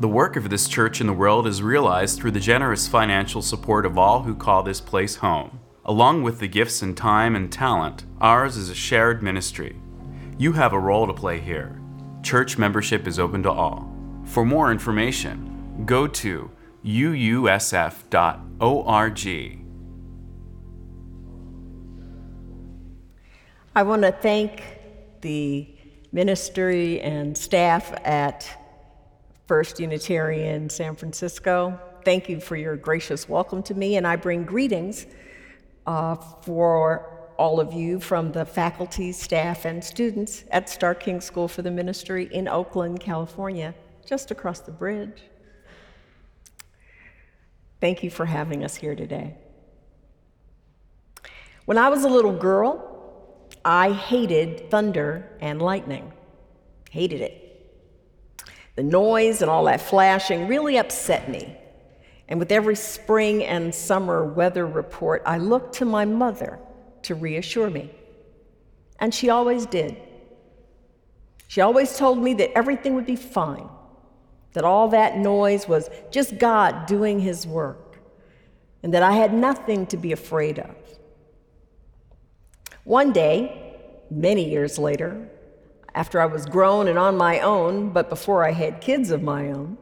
The work of this church in the world is realized through the generous financial support of all who call this place home. Along with the gifts and time and talent, ours is a shared ministry. You have a role to play here. Church membership is open to all. For more information, go to uusf.org. I want to thank the ministry and staff at First Unitarian San Francisco. Thank you for your gracious welcome to me, and I bring greetings uh, for all of you from the faculty, staff, and students at Starr King School for the Ministry in Oakland, California, just across the bridge. Thank you for having us here today. When I was a little girl, I hated thunder and lightning. Hated it. The noise and all that flashing really upset me. And with every spring and summer weather report, I looked to my mother to reassure me. And she always did. She always told me that everything would be fine, that all that noise was just God doing His work, and that I had nothing to be afraid of. One day, many years later, after I was grown and on my own, but before I had kids of my own,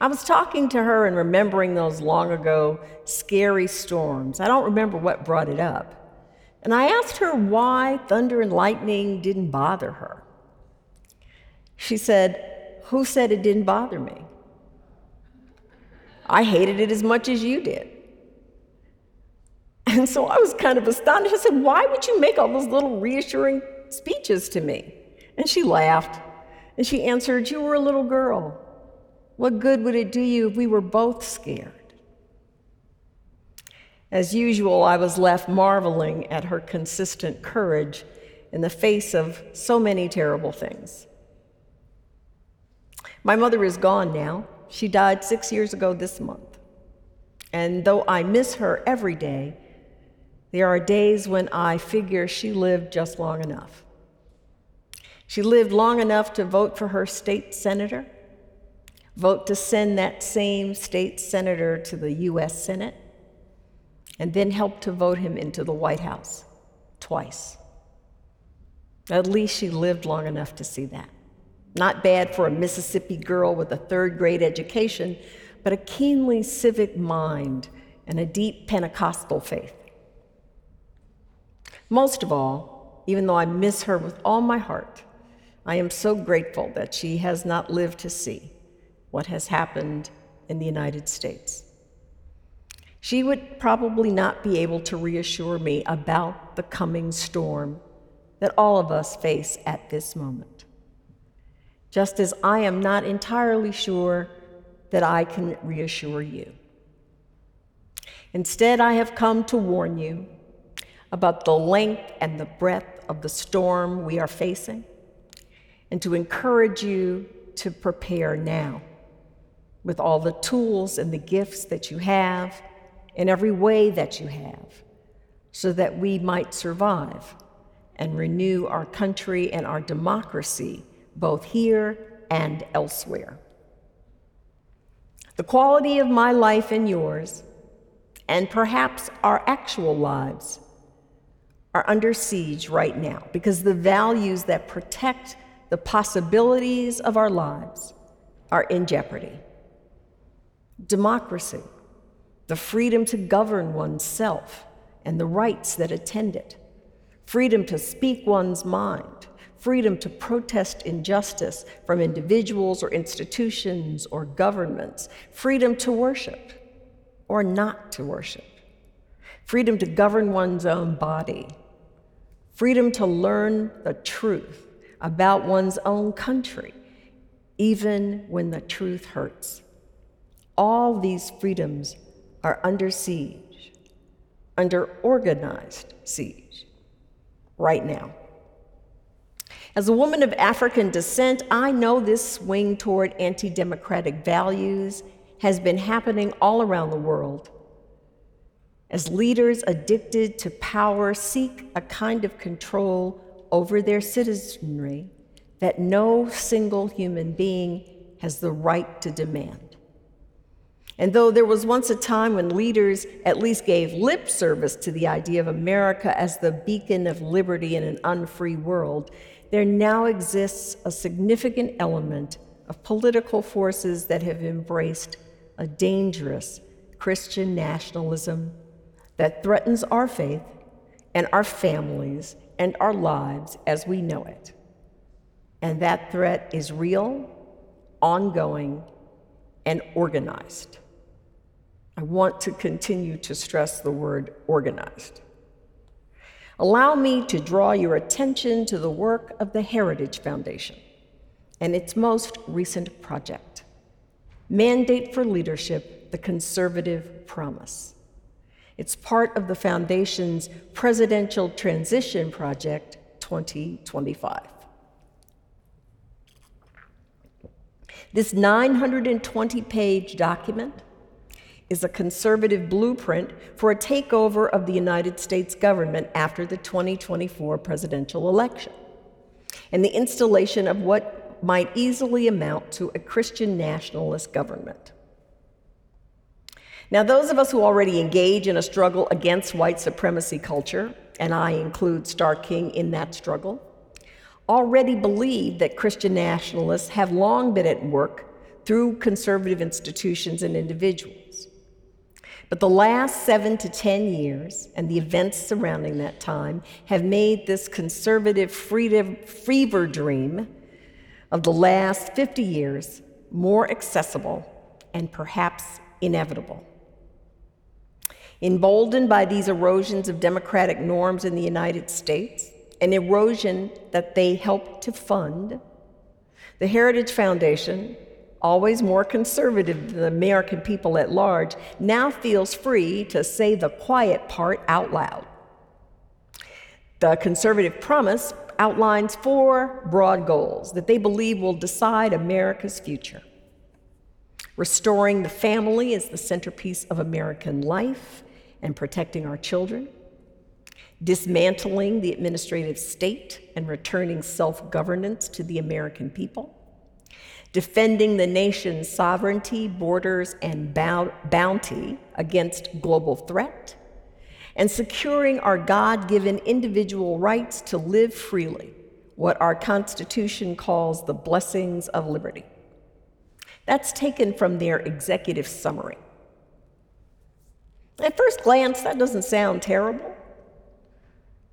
I was talking to her and remembering those long ago scary storms. I don't remember what brought it up. And I asked her why thunder and lightning didn't bother her. She said, Who said it didn't bother me? I hated it as much as you did. And so I was kind of astonished. I said, Why would you make all those little reassuring speeches to me? And she laughed. And she answered, You were a little girl. What good would it do you if we were both scared? As usual, I was left marveling at her consistent courage in the face of so many terrible things. My mother is gone now. She died six years ago this month. And though I miss her every day, there are days when I figure she lived just long enough. She lived long enough to vote for her state senator, vote to send that same state senator to the U.S. Senate, and then help to vote him into the White House twice. At least she lived long enough to see that. Not bad for a Mississippi girl with a third grade education, but a keenly civic mind and a deep Pentecostal faith. Most of all, even though I miss her with all my heart, I am so grateful that she has not lived to see what has happened in the United States. She would probably not be able to reassure me about the coming storm that all of us face at this moment. Just as I am not entirely sure that I can reassure you. Instead, I have come to warn you about the length and the breadth of the storm we are facing and to encourage you to prepare now with all the tools and the gifts that you have in every way that you have so that we might survive and renew our country and our democracy both here and elsewhere. The quality of my life and yours, and perhaps our actual lives, are under siege right now because the values that protect the possibilities of our lives are in jeopardy. Democracy, the freedom to govern oneself and the rights that attend it, freedom to speak one's mind, freedom to protest injustice from individuals or institutions or governments, freedom to worship or not to worship, freedom to govern one's own body, freedom to learn the truth about one's own country, even when the truth hurts. All these freedoms are under siege, under organized siege, right now. As a woman of African descent, I know this swing toward anti democratic values has been happening all around the world. As leaders addicted to power seek a kind of control over their citizenry that no single human being has the right to demand. And though there was once a time when leaders at least gave lip service to the idea of America as the beacon of liberty in an unfree world, there now exists a significant element of political forces that have embraced a dangerous Christian nationalism that threatens our faith and our families and our lives as we know it. And that threat is real, ongoing, and organized. I want to continue to stress the word organized. Allow me to draw your attention to the work of the Heritage Foundation and its most recent project Mandate for Leadership The Conservative Promise. It's part of the Foundation's Presidential Transition Project 2025. This 920 page document is a conservative blueprint for a takeover of the United States government after the 2024 presidential election and the installation of what might easily amount to a Christian nationalist government. Now, those of us who already engage in a struggle against white supremacy culture, and I include Starr King in that struggle, already believe that Christian nationalists have long been at work through conservative institutions and individuals. But the last seven to 10 years and the events surrounding that time have made this conservative fever dream of the last 50 years more accessible and perhaps inevitable. Emboldened by these erosions of democratic norms in the United States, an erosion that they helped to fund, the Heritage Foundation, always more conservative than the American people at large, now feels free to say the quiet part out loud. The conservative promise outlines four broad goals that they believe will decide America's future. Restoring the family as the centerpiece of American life and protecting our children dismantling the administrative state and returning self governance to the American people, defending the nation's sovereignty, borders, and bounty against global threat, and securing our God given individual rights to live freely, what our Constitution calls the blessings of liberty. That's taken from their executive summary. At first glance, that doesn't sound terrible.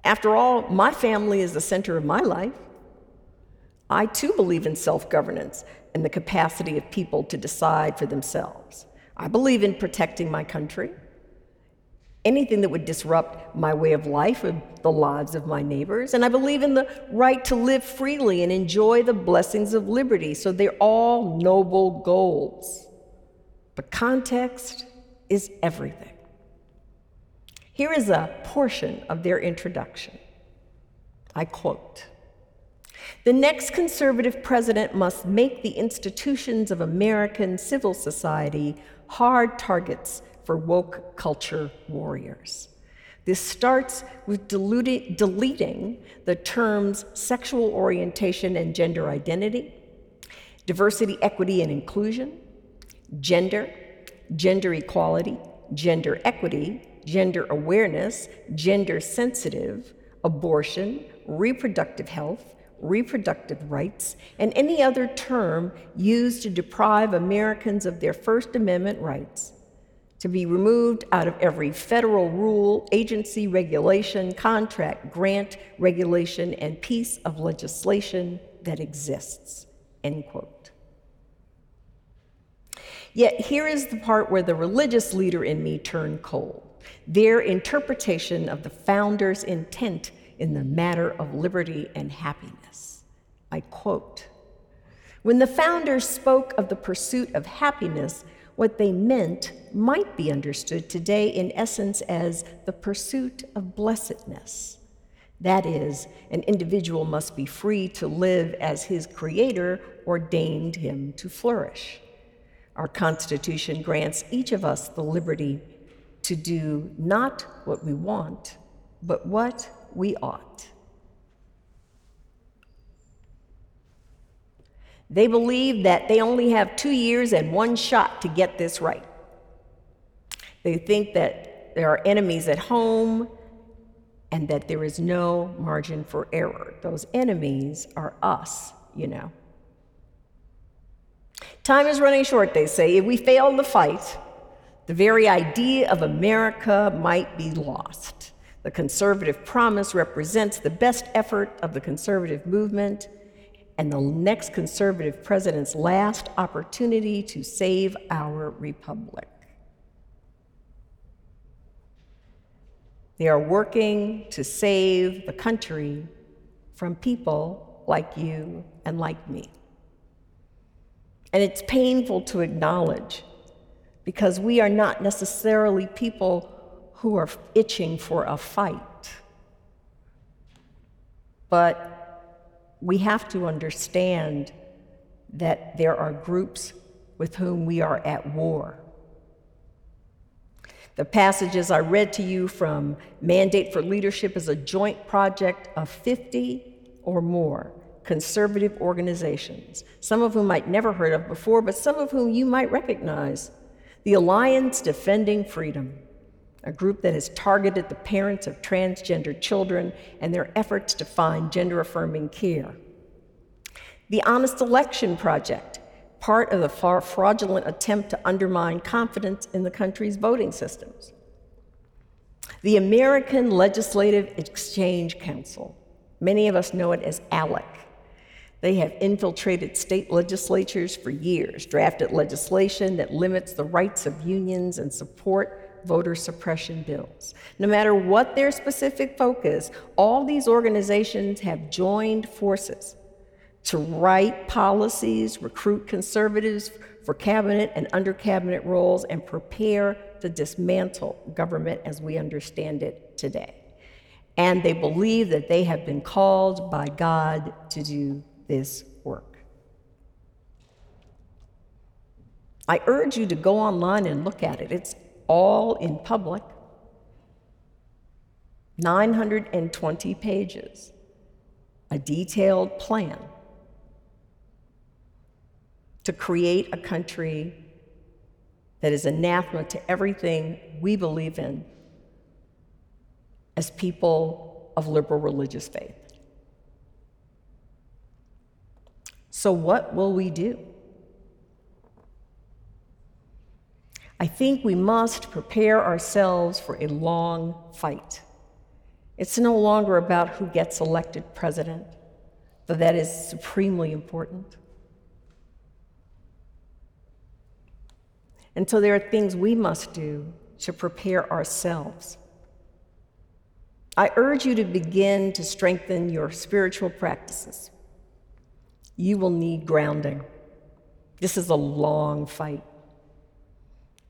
After all, my family is the center of my life. I too believe in self governance and the capacity of people to decide for themselves. I believe in protecting my country. Anything that would disrupt my way of life or the lives of my neighbors. And I believe in the right to live freely and enjoy the blessings of liberty. So they're all noble goals. But context is everything. Here is a portion of their introduction. I quote The next conservative president must make the institutions of American civil society hard targets for woke culture warriors. This starts with deleting the terms sexual orientation and gender identity, diversity, equity, and inclusion, gender, gender equality, gender equity, gender awareness, gender sensitive, abortion, reproductive health, reproductive rights, and any other term used to deprive Americans of their First Amendment rights to be removed out of every federal rule, agency, regulation, contract, grant, regulation, and piece of legislation that exists. End quote. Yet here is the part where the religious leader in me turned cold their interpretation of the founder's intent in the matter of liberty and happiness. I quote When the founders spoke of the pursuit of happiness, what they meant might be understood today in essence as the pursuit of blessedness. That is, an individual must be free to live as his Creator ordained him to flourish. Our Constitution grants each of us the liberty to do not what we want, but what we ought. They believe that they only have two years and one shot to get this right. They think that there are enemies at home and that there is no margin for error. Those enemies are us, you know. Time is running short, they say. If we fail the fight, the very idea of America might be lost. The conservative promise represents the best effort of the conservative movement and the next conservative president's last opportunity to save our republic. They are working to save the country from people like you and like me. And it's painful to acknowledge because we are not necessarily people who are itching for a fight. But we have to understand that there are groups with whom we are at war. The passages I read to you from Mandate for Leadership is a joint project of 50 or more conservative organizations, some of whom I'd never heard of before, but some of whom you might recognize. The Alliance Defending Freedom, a group that has targeted the parents of transgender children and their efforts to find gender affirming care. The Honest Election Project, part of the fraudulent attempt to undermine confidence in the country's voting systems. The American Legislative Exchange Council, many of us know it as ALEC. They have infiltrated state legislatures for years, drafted legislation that limits the rights of unions and support voter suppression bills. No matter what their specific focus, all these organizations have joined forces to write policies, recruit conservatives for cabinet and under cabinet roles, and prepare to dismantle government as we understand it today. And they believe that they have been called by God to do this work. I urge you to go online and look at it. It's all in public. 920 pages, a detailed plan to create a country that is anathema to everything we believe in as people of liberal religious faith. So, what will we do? I think we must prepare ourselves for a long fight. It's no longer about who gets elected president, though that is supremely important. And so there are things we must do to prepare ourselves. I urge you to begin to strengthen your spiritual practices. You will need grounding. This is a long fight.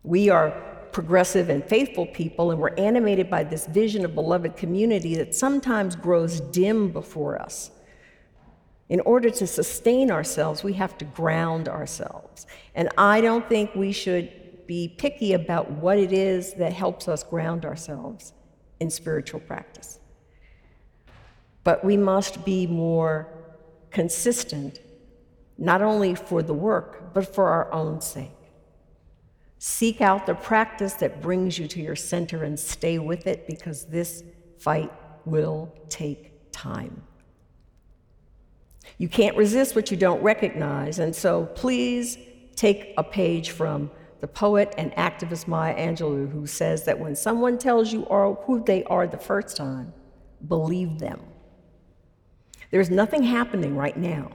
We are progressive and faithful people, and we're animated by this vision of beloved community that sometimes grows dim before us. In order to sustain ourselves, we have to ground ourselves. And I don't think we should be picky about what it is that helps us ground ourselves in spiritual practice. But we must be more consistent, not only for the work, but for our own sake. Seek out the practice that brings you to your center and stay with it because this fight will take time. You can't resist what you don't recognize. And so please take a page from the poet and activist Maya Angelou, who says that when someone tells you who they are the first time, believe them. There's nothing happening right now,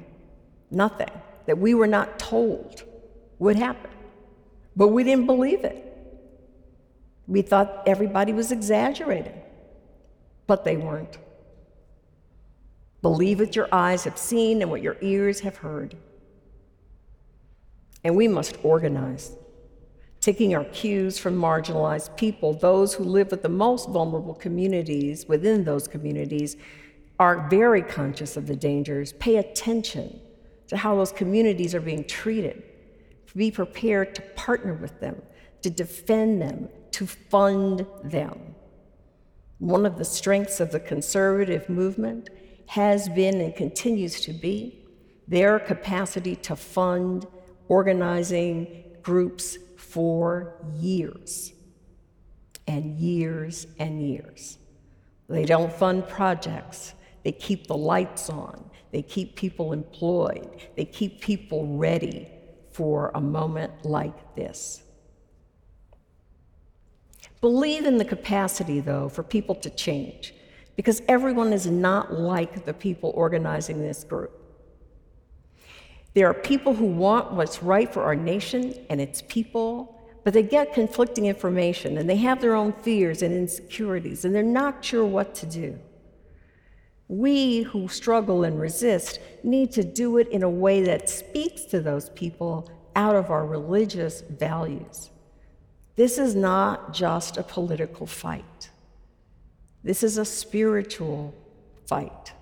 nothing that we were not told would happen. But we didn't believe it. We thought everybody was exaggerating, but they weren't. Believe what your eyes have seen and what your ears have heard. And we must organize, taking our cues from marginalized people, those who live with the most vulnerable communities within those communities are very conscious of the dangers. Pay attention to how those communities are being treated. Be prepared to partner with them, to defend them, to fund them. One of the strengths of the conservative movement has been and continues to be their capacity to fund organizing groups for years and years and years. They don't fund projects, they keep the lights on, they keep people employed, they keep people ready for a moment like this. Believe in the capacity, though, for people to change, because everyone is not like the people organizing this group. There are people who want what's right for our nation and its people, but they get conflicting information and they have their own fears and insecurities and they're not sure what to do. We who struggle and resist need to do it in a way that speaks to those people out of our religious values. This is not just a political fight, this is a spiritual fight.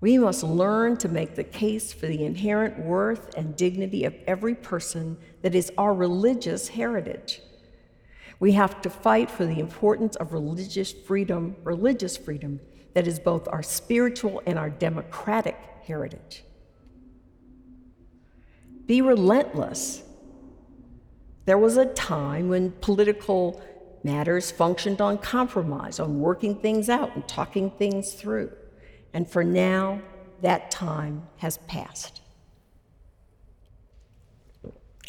We must learn to make the case for the inherent worth and dignity of every person that is our religious heritage. We have to fight for the importance of religious freedom, religious freedom that is both our spiritual and our democratic heritage. Be relentless. There was a time when political matters functioned on compromise, on working things out and talking things through. And for now, that time has passed.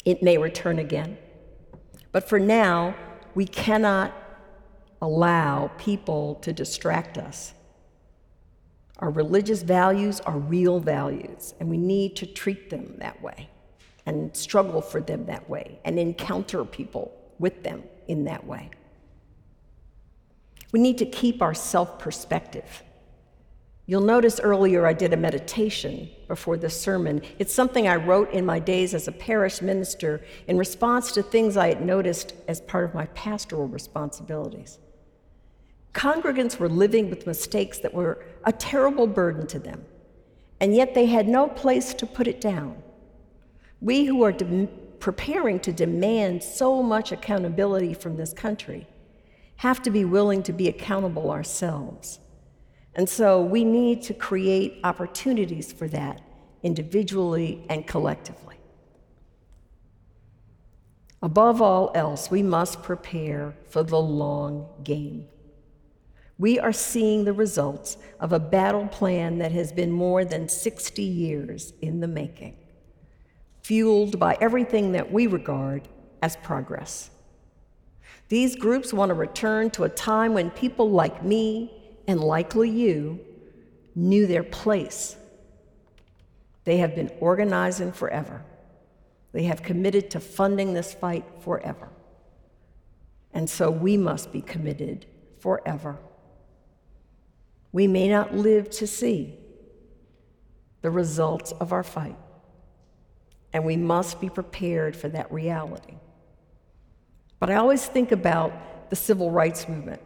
It may return again. But for now, we cannot allow people to distract us. Our religious values are real values, and we need to treat them that way and struggle for them that way and encounter people with them in that way. We need to keep our self perspective. You'll notice earlier I did a meditation before this sermon. It's something I wrote in my days as a parish minister in response to things I had noticed as part of my pastoral responsibilities. Congregants were living with mistakes that were a terrible burden to them, and yet they had no place to put it down. We who are de- preparing to demand so much accountability from this country have to be willing to be accountable ourselves. And so we need to create opportunities for that individually and collectively. Above all else, we must prepare for the long game. We are seeing the results of a battle plan that has been more than 60 years in the making, fueled by everything that we regard as progress. These groups want to return to a time when people like me and likely you, knew their place. They have been organizing forever. They have committed to funding this fight forever. And so we must be committed forever. We may not live to see the results of our fight, and we must be prepared for that reality. But I always think about the civil rights movement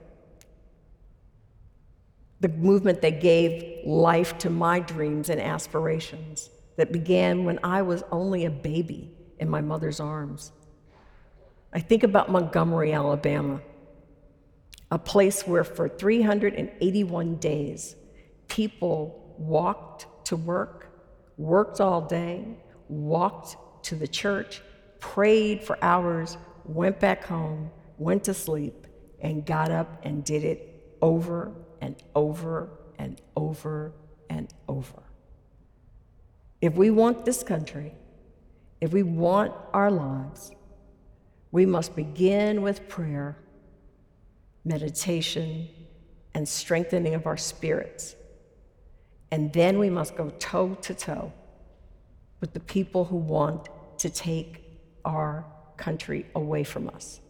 the movement that gave life to my dreams and aspirations that began when I was only a baby in my mother's arms. I think about Montgomery, Alabama, a place where for 381 days people walked to work, worked all day, walked to the church, prayed for hours, went back home, went to sleep, and got up and did it over and over and over and over. If we want this country, if we want our lives, we must begin with prayer, meditation, and strengthening of our spirits. And then we must go toe to toe with the people who want to take our country away from us.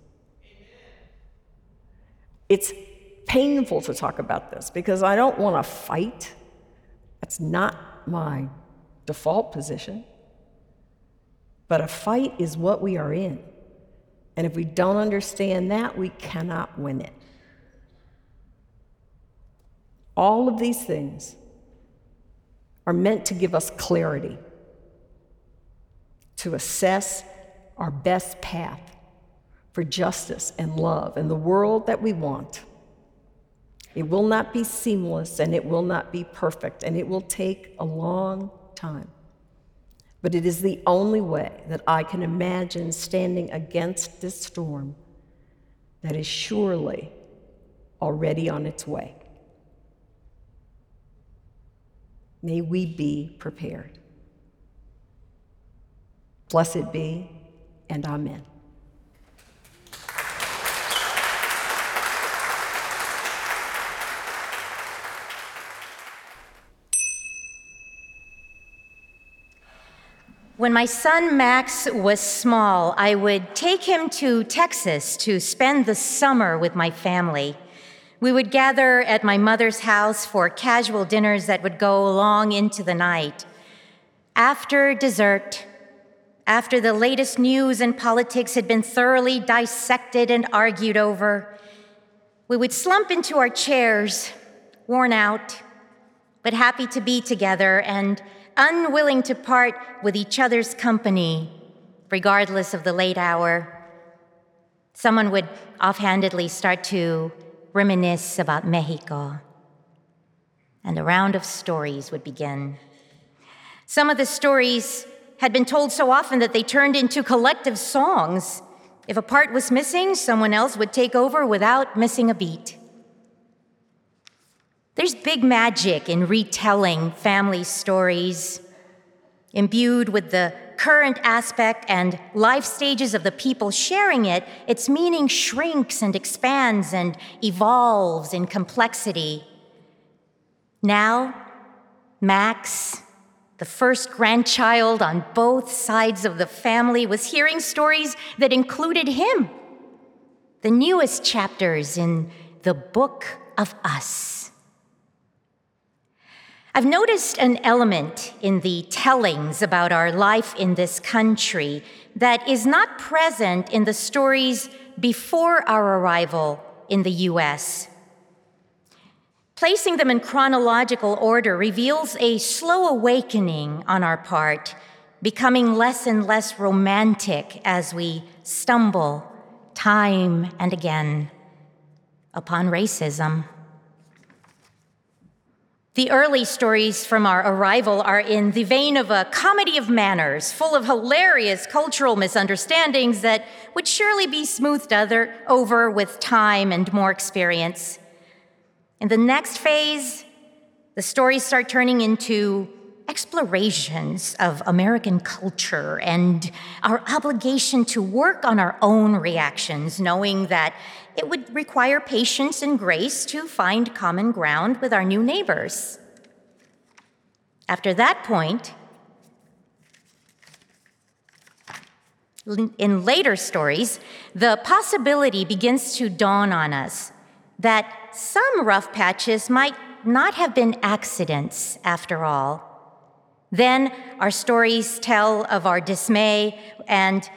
It's painful to talk about this because I don't want to fight. That's not my default position. But a fight is what we are in. And if we don't understand that, we cannot win it. All of these things are meant to give us clarity, to assess our best path for justice and love and the world that we want. It will not be seamless and it will not be perfect, and it will take a long time. But it is the only way that I can imagine standing against this storm that is surely already on its way. May we be prepared. Blessed be, and amen. When my son Max was small, I would take him to Texas to spend the summer with my family. We would gather at my mother's house for casual dinners that would go long into the night. After dessert, after the latest news and politics had been thoroughly dissected and argued over, we would slump into our chairs, worn out, but happy to be together and unwilling to part with each other's company, regardless of the late hour. Someone would offhandedly start to reminisce about Mexico, and a round of stories would begin. Some of the stories had been told so often that they turned into collective songs. If a part was missing, someone else would take over without missing a beat. There's big magic in retelling family stories, imbued with the current aspect and life stages of the people sharing it, its meaning shrinks and expands and evolves in complexity. Now, Max, the first grandchild on both sides of the family, was hearing stories that included him, the newest chapters in the Book of Us. I've noticed an element in the tellings about our life in this country that is not present in the stories before our arrival in the US. Placing them in chronological order reveals a slow awakening on our part, becoming less and less romantic as we stumble time and again upon racism. The early stories from our arrival are in the vein of a comedy of manners, full of hilarious cultural misunderstandings that would surely be smoothed other, over with time and more experience. In the next phase, the stories start turning into explorations of American culture and our obligation to work on our own reactions, knowing that it would require patience and grace to find common ground with our new neighbors. After that point, in later stories, the possibility begins to dawn on us that some rough patches might not have been accidents after all. Then our stories tell of our dismay and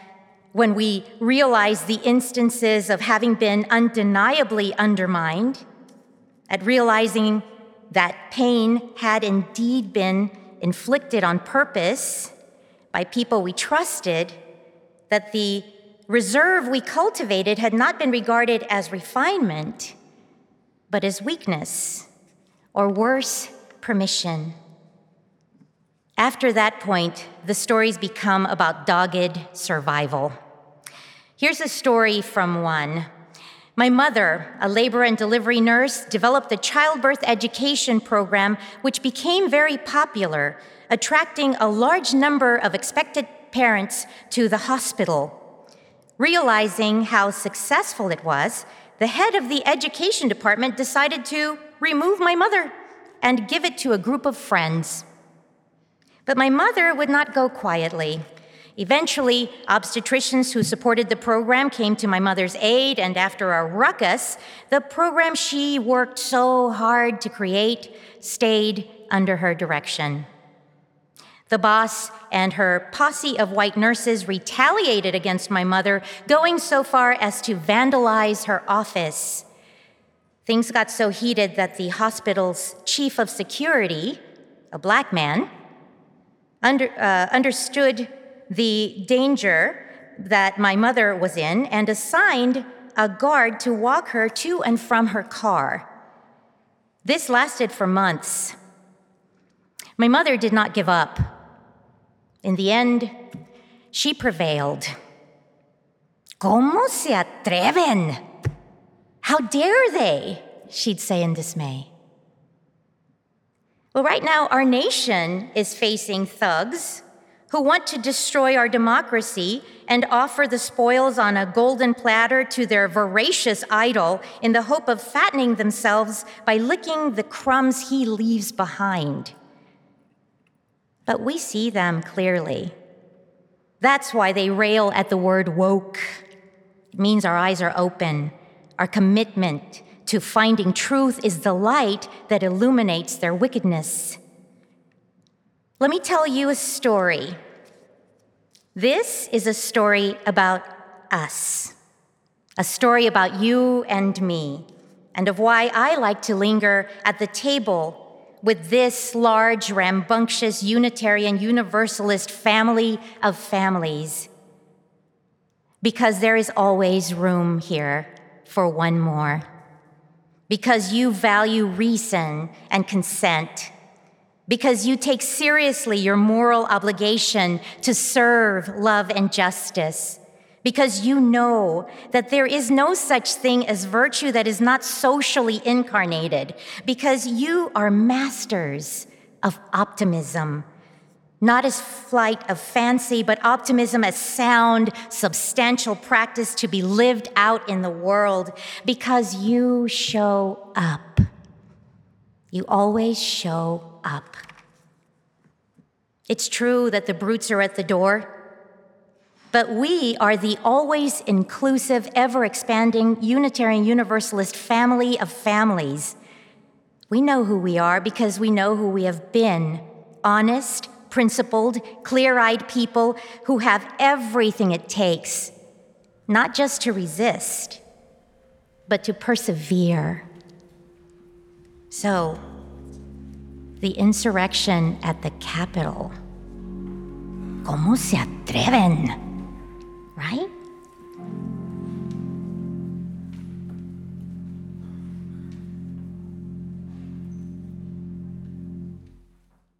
when we realize the instances of having been undeniably undermined, at realizing that pain had indeed been inflicted on purpose by people we trusted, that the reserve we cultivated had not been regarded as refinement, but as weakness, or worse, permission. After that point, the stories become about dogged survival. Here's a story from one. My mother, a labor and delivery nurse, developed a childbirth education program which became very popular, attracting a large number of expectant parents to the hospital. Realizing how successful it was, the head of the education department decided to remove my mother and give it to a group of friends. But my mother would not go quietly. Eventually, obstetricians who supported the program came to my mother's aid, and after a ruckus, the program she worked so hard to create stayed under her direction. The boss and her posse of white nurses retaliated against my mother, going so far as to vandalize her office. Things got so heated that the hospital's chief of security, a black man, under, uh, understood the danger that my mother was in and assigned a guard to walk her to and from her car. This lasted for months. My mother did not give up. In the end, she prevailed. ¿Cómo se atreven? How dare they? She'd say in dismay. Well, right now, our nation is facing thugs who want to destroy our democracy and offer the spoils on a golden platter to their voracious idol in the hope of fattening themselves by licking the crumbs he leaves behind. But we see them clearly. That's why they rail at the word woke. It means our eyes are open, our commitment to finding truth is the light that illuminates their wickedness. Let me tell you a story. This is a story about us, a story about you and me, and of why I like to linger at the table with this large, rambunctious Unitarian Universalist family of families. Because there is always room here for one more. Because you value reason and consent because you take seriously your moral obligation to serve, love, and justice, because you know that there is no such thing as virtue that is not socially incarnated, because you are masters of optimism. Not as flight of fancy, but optimism as sound, substantial practice to be lived out in the world because you show up. You always show up. It's true that the brutes are at the door, but we are the always inclusive, ever expanding Unitarian Universalist family of families. We know who we are because we know who we have been honest, principled, clear eyed people who have everything it takes, not just to resist, but to persevere. So, the insurrection at the Capitol. ¿Cómo se atreven? Right?